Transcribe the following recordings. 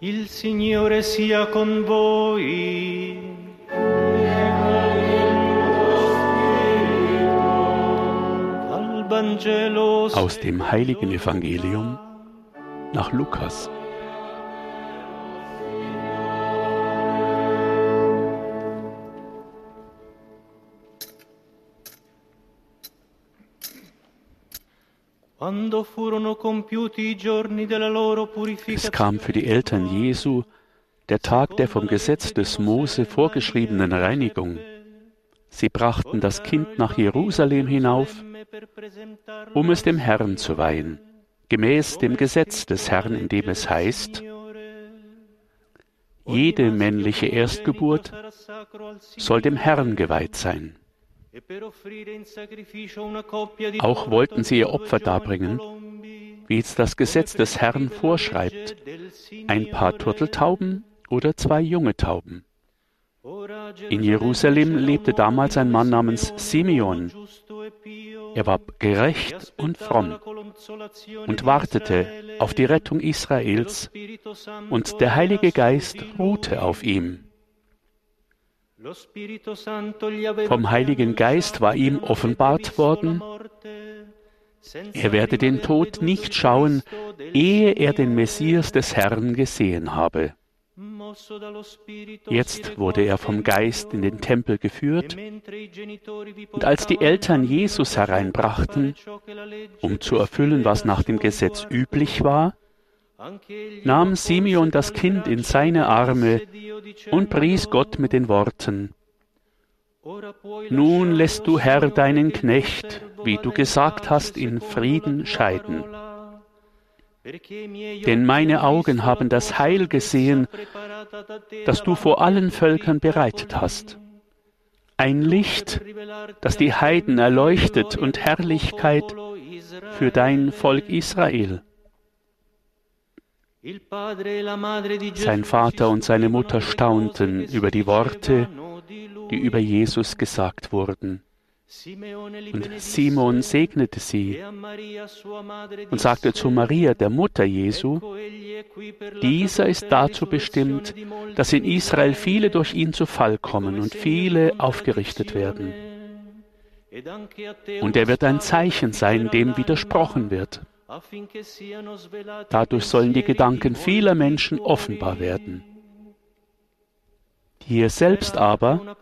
Il Signore sia con voi. Aus dem heiligen Evangelium nach Lukas. Es kam für die Eltern Jesu der Tag der vom Gesetz des Mose vorgeschriebenen Reinigung. Sie brachten das Kind nach Jerusalem hinauf, um es dem Herrn zu weihen, gemäß dem Gesetz des Herrn, in dem es heißt, jede männliche Erstgeburt soll dem Herrn geweiht sein. Auch wollten sie ihr Opfer darbringen, wie es das Gesetz des Herrn vorschreibt, ein paar Turteltauben oder zwei junge Tauben. In Jerusalem lebte damals ein Mann namens Simeon. Er war gerecht und fromm und wartete auf die Rettung Israels, und der Heilige Geist ruhte auf ihm. Vom Heiligen Geist war ihm offenbart worden, er werde den Tod nicht schauen, ehe er den Messias des Herrn gesehen habe. Jetzt wurde er vom Geist in den Tempel geführt, und als die Eltern Jesus hereinbrachten, um zu erfüllen, was nach dem Gesetz üblich war, nahm Simeon das Kind in seine Arme und pries Gott mit den Worten, Nun lässt du Herr deinen Knecht, wie du gesagt hast, in Frieden scheiden. Denn meine Augen haben das Heil gesehen, das du vor allen Völkern bereitet hast. Ein Licht, das die Heiden erleuchtet und Herrlichkeit für dein Volk Israel. Sein Vater und seine Mutter staunten über die Worte, die über Jesus gesagt wurden. Und Simon segnete sie und sagte zu Maria, der Mutter Jesu, dieser ist dazu bestimmt, dass in Israel viele durch ihn zu Fall kommen und viele aufgerichtet werden. Und er wird ein Zeichen sein, dem widersprochen wird. Dadurch sollen die Gedanken vieler Menschen offenbar werden. Hier selbst aber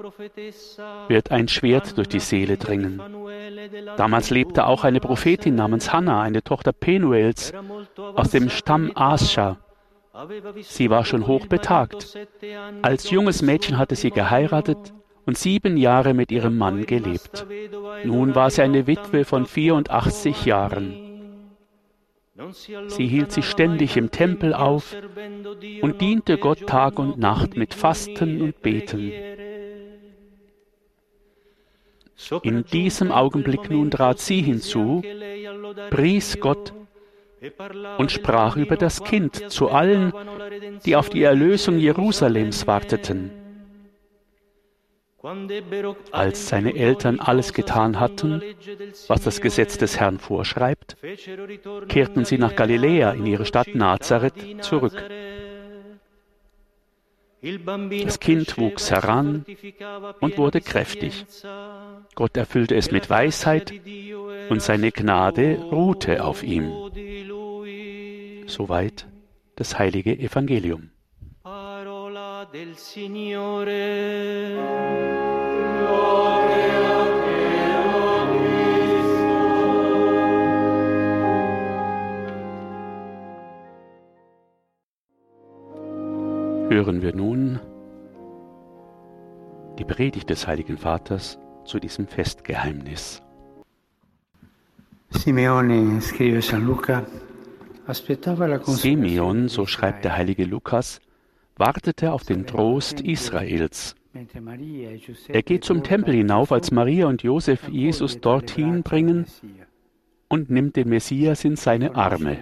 wird ein Schwert durch die Seele dringen. Damals lebte auch eine Prophetin namens Hannah, eine Tochter Penuels, aus dem Stamm Ascha. Sie war schon hochbetagt. Als junges Mädchen hatte sie geheiratet und sieben Jahre mit ihrem Mann gelebt. Nun war sie eine Witwe von 84 Jahren. Sie hielt sich ständig im Tempel auf und diente Gott Tag und Nacht mit Fasten und Beten. In diesem Augenblick nun trat sie hinzu, pries Gott und sprach über das Kind zu allen, die auf die Erlösung Jerusalems warteten. Als seine Eltern alles getan hatten, was das Gesetz des Herrn vorschreibt, kehrten sie nach Galiläa in ihre Stadt Nazareth zurück. Das Kind wuchs heran und wurde kräftig. Gott erfüllte es mit Weisheit und seine Gnade ruhte auf ihm. Soweit das heilige Evangelium del Signore. Hören wir nun die Predigt des Heiligen Vaters zu diesem Festgeheimnis. Simeone, scrive San Luca, Simeon, so schreibt der heilige Lukas, wartete auf den Trost Israels. Er geht zum Tempel hinauf, als Maria und Josef Jesus dorthin bringen und nimmt den Messias in seine Arme.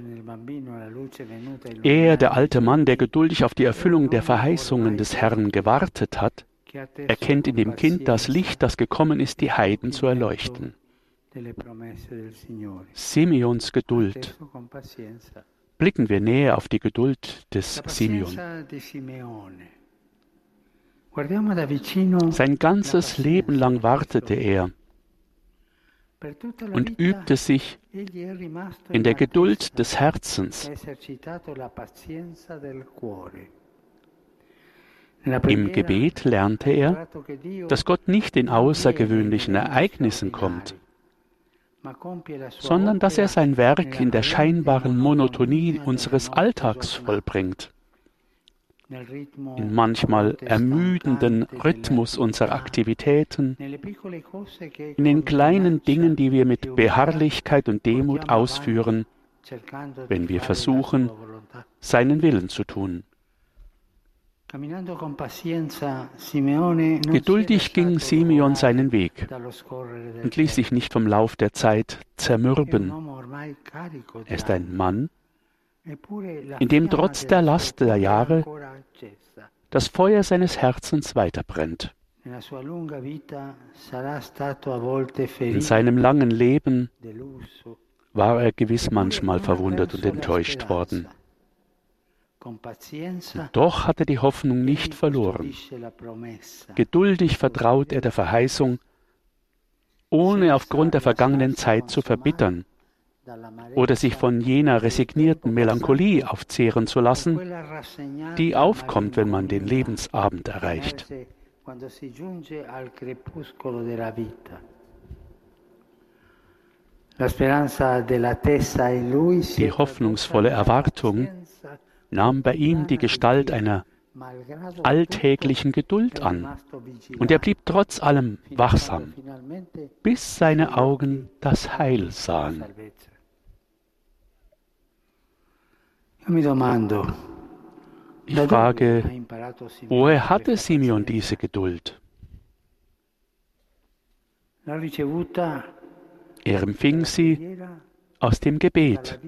Er, der alte Mann, der geduldig auf die Erfüllung der Verheißungen des Herrn gewartet hat, erkennt in dem Kind das Licht, das gekommen ist, die Heiden zu erleuchten. Simeons Geduld blicken wir näher auf die Geduld des Simeon. Sein ganzes Leben lang wartete er. Und übte sich in der Geduld des Herzens. Im Gebet lernte er, dass Gott nicht in außergewöhnlichen Ereignissen kommt, sondern dass er sein Werk in der scheinbaren Monotonie unseres Alltags vollbringt, in manchmal ermüdenden Rhythmus unserer Aktivitäten, in den kleinen Dingen, die wir mit Beharrlichkeit und Demut ausführen, wenn wir versuchen, seinen Willen zu tun. Geduldig ging Simeon seinen Weg und ließ sich nicht vom Lauf der Zeit zermürben. Er ist ein Mann, in dem trotz der Last der Jahre das Feuer seines Herzens weiterbrennt. In seinem langen Leben war er gewiss manchmal verwundert und enttäuscht worden. Doch hat er die Hoffnung nicht verloren. Geduldig vertraut er der Verheißung, ohne aufgrund der vergangenen Zeit zu verbittern oder sich von jener resignierten Melancholie aufzehren zu lassen, die aufkommt, wenn man den Lebensabend erreicht. Die hoffnungsvolle Erwartung nahm bei ihm die Gestalt einer alltäglichen Geduld an, und er blieb trotz allem wachsam, bis seine Augen das Heil sahen. Ich frage, woher hatte Simeon diese Geduld? Er empfing sie aus dem Gebet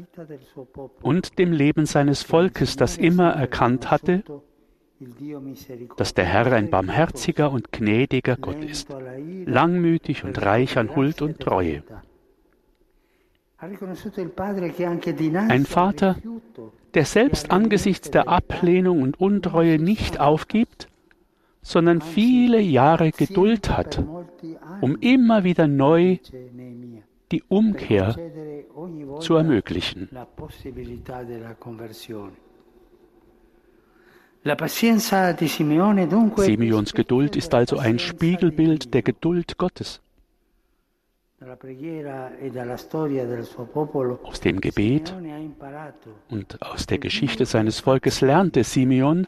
und dem Leben seines Volkes, das immer erkannt hatte, dass der Herr ein barmherziger und gnädiger Gott ist, langmütig und reich an Huld und Treue. Ein Vater, der selbst angesichts der Ablehnung und Untreue nicht aufgibt, sondern viele Jahre Geduld hat, um immer wieder neu die Umkehr zu ermöglichen. Simeons Geduld ist also ein Spiegelbild der Geduld Gottes. Aus dem Gebet und aus der Geschichte seines Volkes lernte Simeon,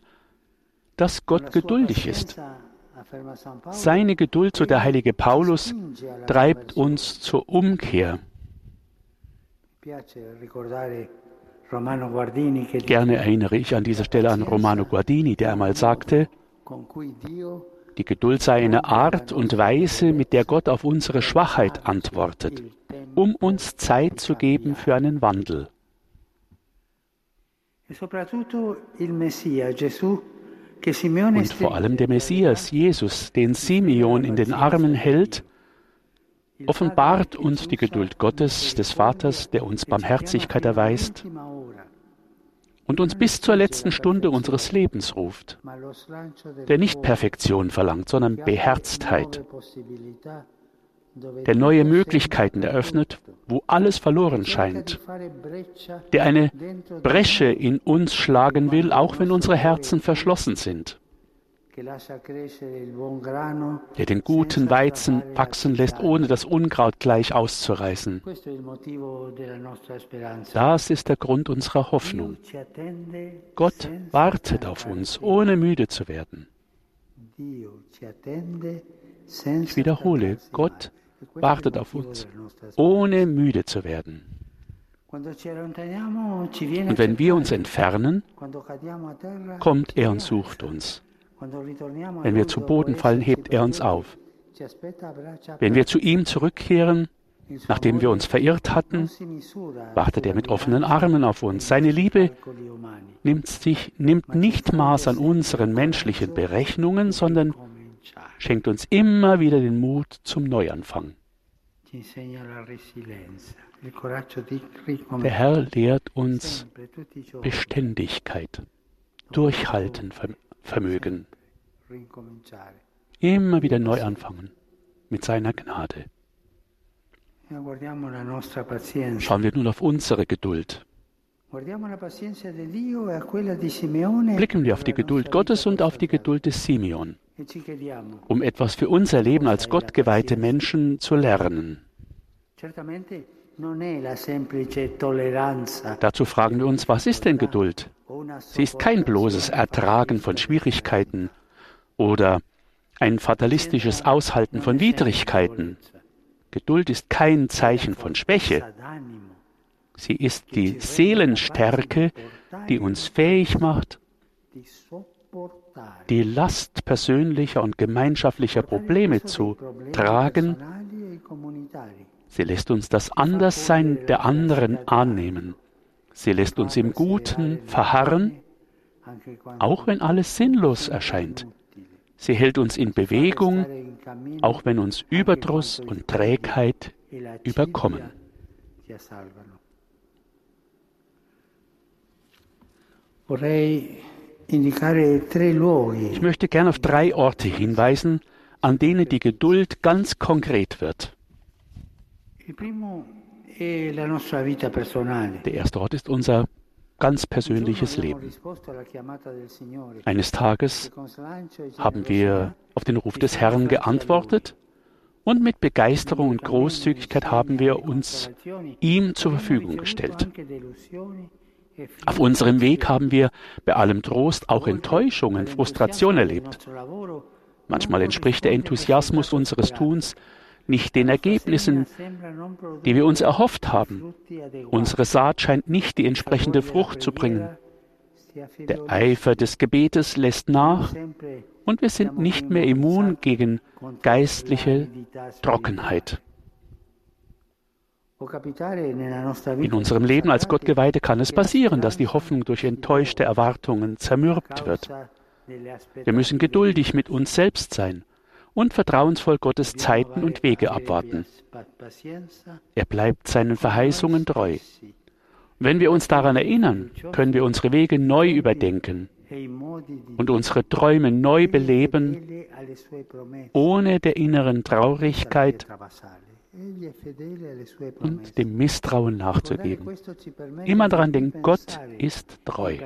dass Gott geduldig ist. Seine Geduld, so der heilige Paulus, treibt uns zur Umkehr. Gerne erinnere ich an dieser Stelle an Romano Guardini, der einmal sagte, die Geduld sei eine Art und Weise, mit der Gott auf unsere Schwachheit antwortet, um uns Zeit zu geben für einen Wandel. Und vor allem der Messias, Jesus, den Simeon in den Armen hält, offenbart uns die Geduld Gottes, des Vaters, der uns Barmherzigkeit erweist und uns bis zur letzten Stunde unseres Lebens ruft, der nicht Perfektion verlangt, sondern Beherztheit, der neue Möglichkeiten eröffnet, wo alles verloren scheint, der eine Bresche in uns schlagen will, auch wenn unsere Herzen verschlossen sind der den guten Weizen wachsen lässt, ohne das Unkraut gleich auszureißen. Das ist der Grund unserer Hoffnung. Gott wartet auf uns, ohne müde zu werden. Ich wiederhole, Gott wartet auf uns, ohne müde zu werden. Und wenn wir uns entfernen, kommt er und sucht uns. Wenn wir zu Boden fallen, hebt er uns auf. Wenn wir zu ihm zurückkehren, nachdem wir uns verirrt hatten, wartet er mit offenen Armen auf uns. Seine Liebe nimmt, sich, nimmt nicht Maß an unseren menschlichen Berechnungen, sondern schenkt uns immer wieder den Mut zum Neuanfang. Der Herr lehrt uns Beständigkeit, Durchhaltenvermögen, immer wieder neu anfangen mit seiner Gnade. Schauen wir nun auf unsere Geduld. Blicken wir auf die Geduld Gottes und auf die Geduld des Simeon, um etwas für unser Leben als gottgeweihte Menschen zu lernen. Dazu fragen wir uns, was ist denn Geduld? Sie ist kein bloßes Ertragen von Schwierigkeiten oder ein fatalistisches Aushalten von Widrigkeiten. Geduld ist kein Zeichen von Schwäche. Sie ist die Seelenstärke, die uns fähig macht, die Last persönlicher und gemeinschaftlicher Probleme zu tragen. Sie lässt uns das Anderssein der anderen annehmen. Sie lässt uns im Guten verharren, auch wenn alles sinnlos erscheint. Sie hält uns in Bewegung, auch wenn uns Überdruss und Trägheit überkommen. Ich möchte gern auf drei Orte hinweisen, an denen die Geduld ganz konkret wird. Der erste Ort ist unser ganz persönliches Leben. Eines Tages haben wir auf den Ruf des Herrn geantwortet und mit Begeisterung und Großzügigkeit haben wir uns ihm zur Verfügung gestellt. Auf unserem Weg haben wir bei allem Trost auch Enttäuschungen, Frustration erlebt. Manchmal entspricht der Enthusiasmus unseres Tuns nicht den Ergebnissen, die wir uns erhofft haben. Unsere Saat scheint nicht die entsprechende Frucht zu bringen. Der Eifer des Gebetes lässt nach und wir sind nicht mehr immun gegen geistliche Trockenheit. In unserem Leben als Gottgeweihte kann es passieren, dass die Hoffnung durch enttäuschte Erwartungen zermürbt wird. Wir müssen geduldig mit uns selbst sein und vertrauensvoll Gottes Zeiten und Wege abwarten. Er bleibt seinen Verheißungen treu. Wenn wir uns daran erinnern, können wir unsere Wege neu überdenken und unsere Träume neu beleben, ohne der inneren Traurigkeit und dem Misstrauen nachzugeben. Immer daran denken, Gott ist treu.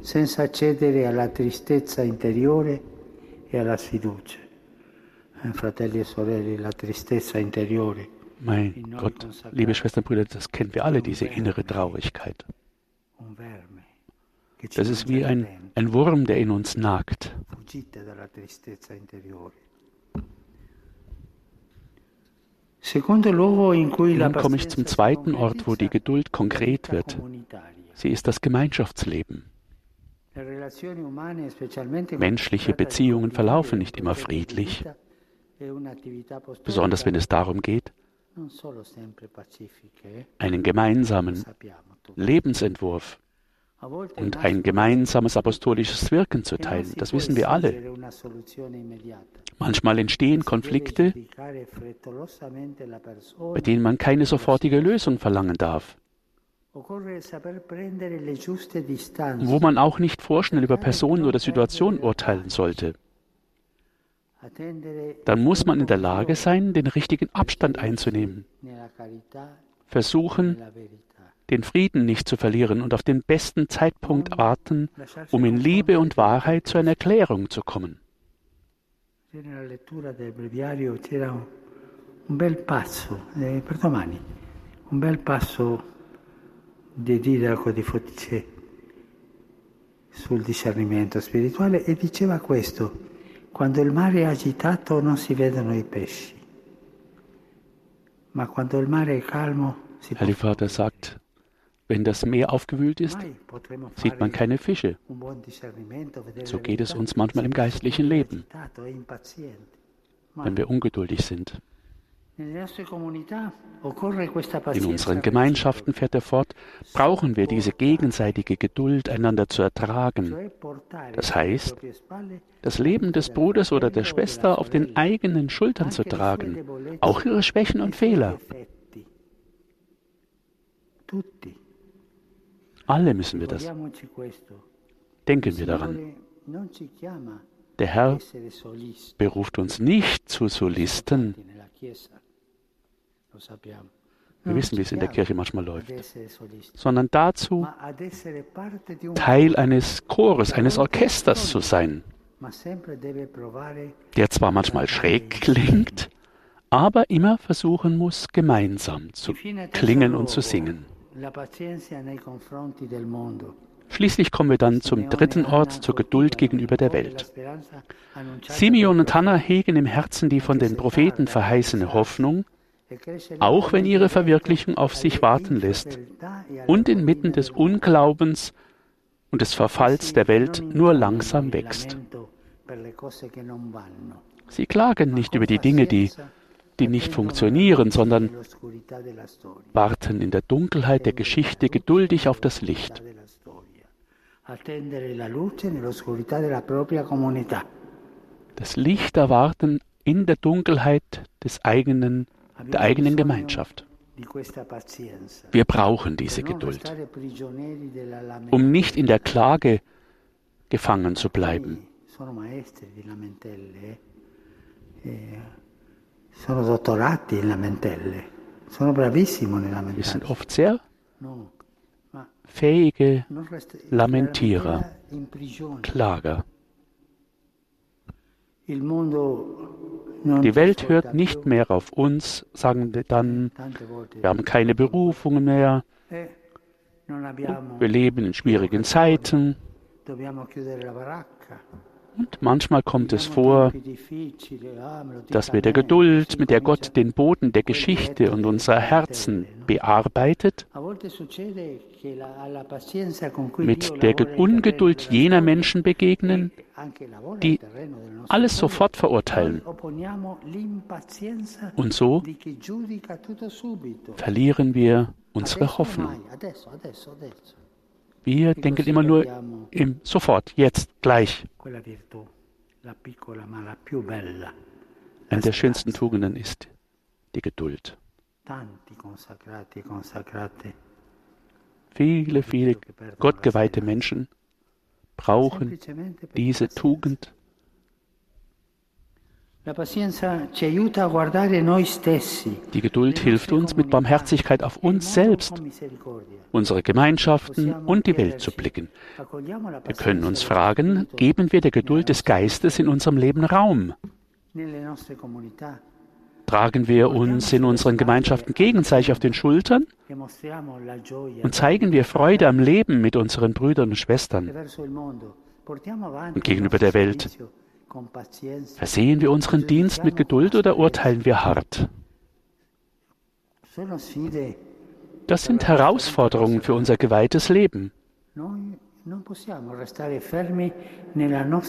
senza cedere alla tristezza interiore e alla sfiducia. Eh, fratelli e sorelle, la tristezza interiore. Mein Gott, liebe Schwestern und Brüder, das kennen wir alle, diese innere Traurigkeit. Das ist wie ein, ein Wurm, der in uns nagt. Nun komme ich zum zweiten Ort, wo die Geduld konkret wird. Sie ist das Gemeinschaftsleben. Menschliche Beziehungen verlaufen nicht immer friedlich, besonders wenn es darum geht, einen gemeinsamen Lebensentwurf und ein gemeinsames apostolisches Wirken zu teilen. Das wissen wir alle. Manchmal entstehen Konflikte, bei denen man keine sofortige Lösung verlangen darf wo man auch nicht vorschnell über Personen oder Situationen urteilen sollte. Dann muss man in der Lage sein, den richtigen Abstand einzunehmen, versuchen, den Frieden nicht zu verlieren und auf den besten Zeitpunkt warten, um in Liebe und Wahrheit zu einer Erklärung zu kommen. Un bel passo, eh, per domani, un bel passo di Didaco di Focce sul discernimento spirituale e diceva questo, quando il mare è agitato non si vedono i pesci, ma quando il mare è calmo Herr Vater sagt, wenn das Meer aufgewühlt ist, sieht man keine Fische. So geht es uns manchmal im geistlichen Leben, wenn wir ungeduldig sind. In unseren Gemeinschaften, fährt er fort, brauchen wir diese gegenseitige Geduld, einander zu ertragen. Das heißt, das Leben des Bruders oder der Schwester auf den eigenen Schultern zu tragen, auch ihre Schwächen und Fehler. Alle müssen wir das. Denken wir daran. Der Herr beruft uns nicht zu Solisten. Wir wissen, wie es in der Kirche manchmal läuft, sondern dazu, Teil eines Chores, eines Orchesters zu sein, der zwar manchmal schräg klingt, aber immer versuchen muss, gemeinsam zu klingen und zu singen. Schließlich kommen wir dann zum dritten Ort, zur Geduld gegenüber der Welt. Simeon und Hannah hegen im Herzen die von den Propheten verheißene Hoffnung, auch wenn ihre Verwirklichung auf sich warten lässt und inmitten des Unglaubens und des Verfalls der Welt nur langsam wächst. Sie klagen nicht über die Dinge, die die nicht funktionieren, sondern warten in der Dunkelheit der Geschichte geduldig auf das Licht. Das Licht erwarten in der Dunkelheit des eigenen, der eigenen Gemeinschaft. Wir brauchen diese Geduld, um nicht in der Klage gefangen zu bleiben. Sono dottorati in lamentelle. Sono bravissimo nelle lamentele. Wir sind oft sehr fähige Lamentierer, Klager. Die Welt hört nicht mehr auf uns, sagen wir dann, wir haben keine Berufungen mehr, wir leben in schwierigen Zeiten, und manchmal kommt es vor, dass wir der Geduld, mit der Gott den Boden der Geschichte und unserer Herzen bearbeitet, mit der Ungeduld jener Menschen begegnen, die alles sofort verurteilen. Und so verlieren wir unsere Hoffnung. Wir denken immer nur im sofort, jetzt, gleich. Eine der schönsten Tugenden ist die Geduld. Viele, viele gottgeweihte Menschen brauchen diese Tugend die Geduld hilft uns, mit Barmherzigkeit auf uns selbst, unsere Gemeinschaften und die Welt zu blicken. Wir können uns fragen, geben wir der Geduld des Geistes in unserem Leben Raum? Tragen wir uns in unseren Gemeinschaften gegenseitig auf den Schultern? Und zeigen wir Freude am Leben mit unseren Brüdern und Schwestern. Und gegenüber der Welt Versehen wir unseren Dienst mit Geduld oder urteilen wir hart? Das sind Herausforderungen für unser geweihtes Leben.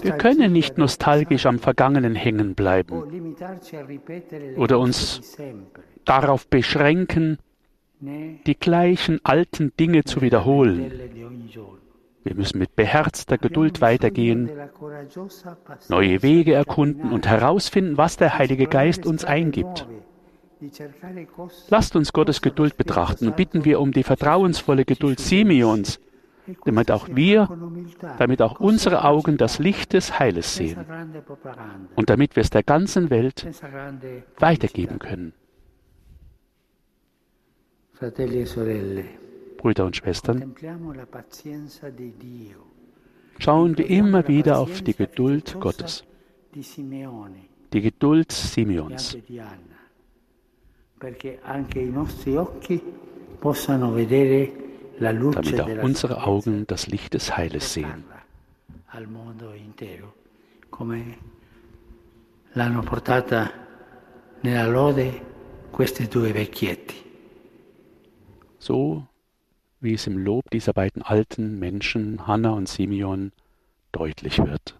Wir können nicht nostalgisch am Vergangenen hängen bleiben oder uns darauf beschränken, die gleichen alten Dinge zu wiederholen. Wir müssen mit beherzter Geduld weitergehen, neue Wege erkunden und herausfinden, was der Heilige Geist uns eingibt. Lasst uns Gottes Geduld betrachten und bitten wir um die vertrauensvolle Geduld Simeons, damit auch wir, damit auch unsere Augen das Licht des Heiles sehen und damit wir es der ganzen Welt weitergeben können. Fratelli e sorelle, Brüder und Schwestern, schauen wir immer wieder auf die Geduld Gottes, die Geduld Simeons, damit auch unsere Augen das Licht des Heiles sehen. L'hanno portata nella lode questi due vecchietti. So wie es im Lob dieser beiden alten Menschen, Hannah und Simeon, deutlich wird.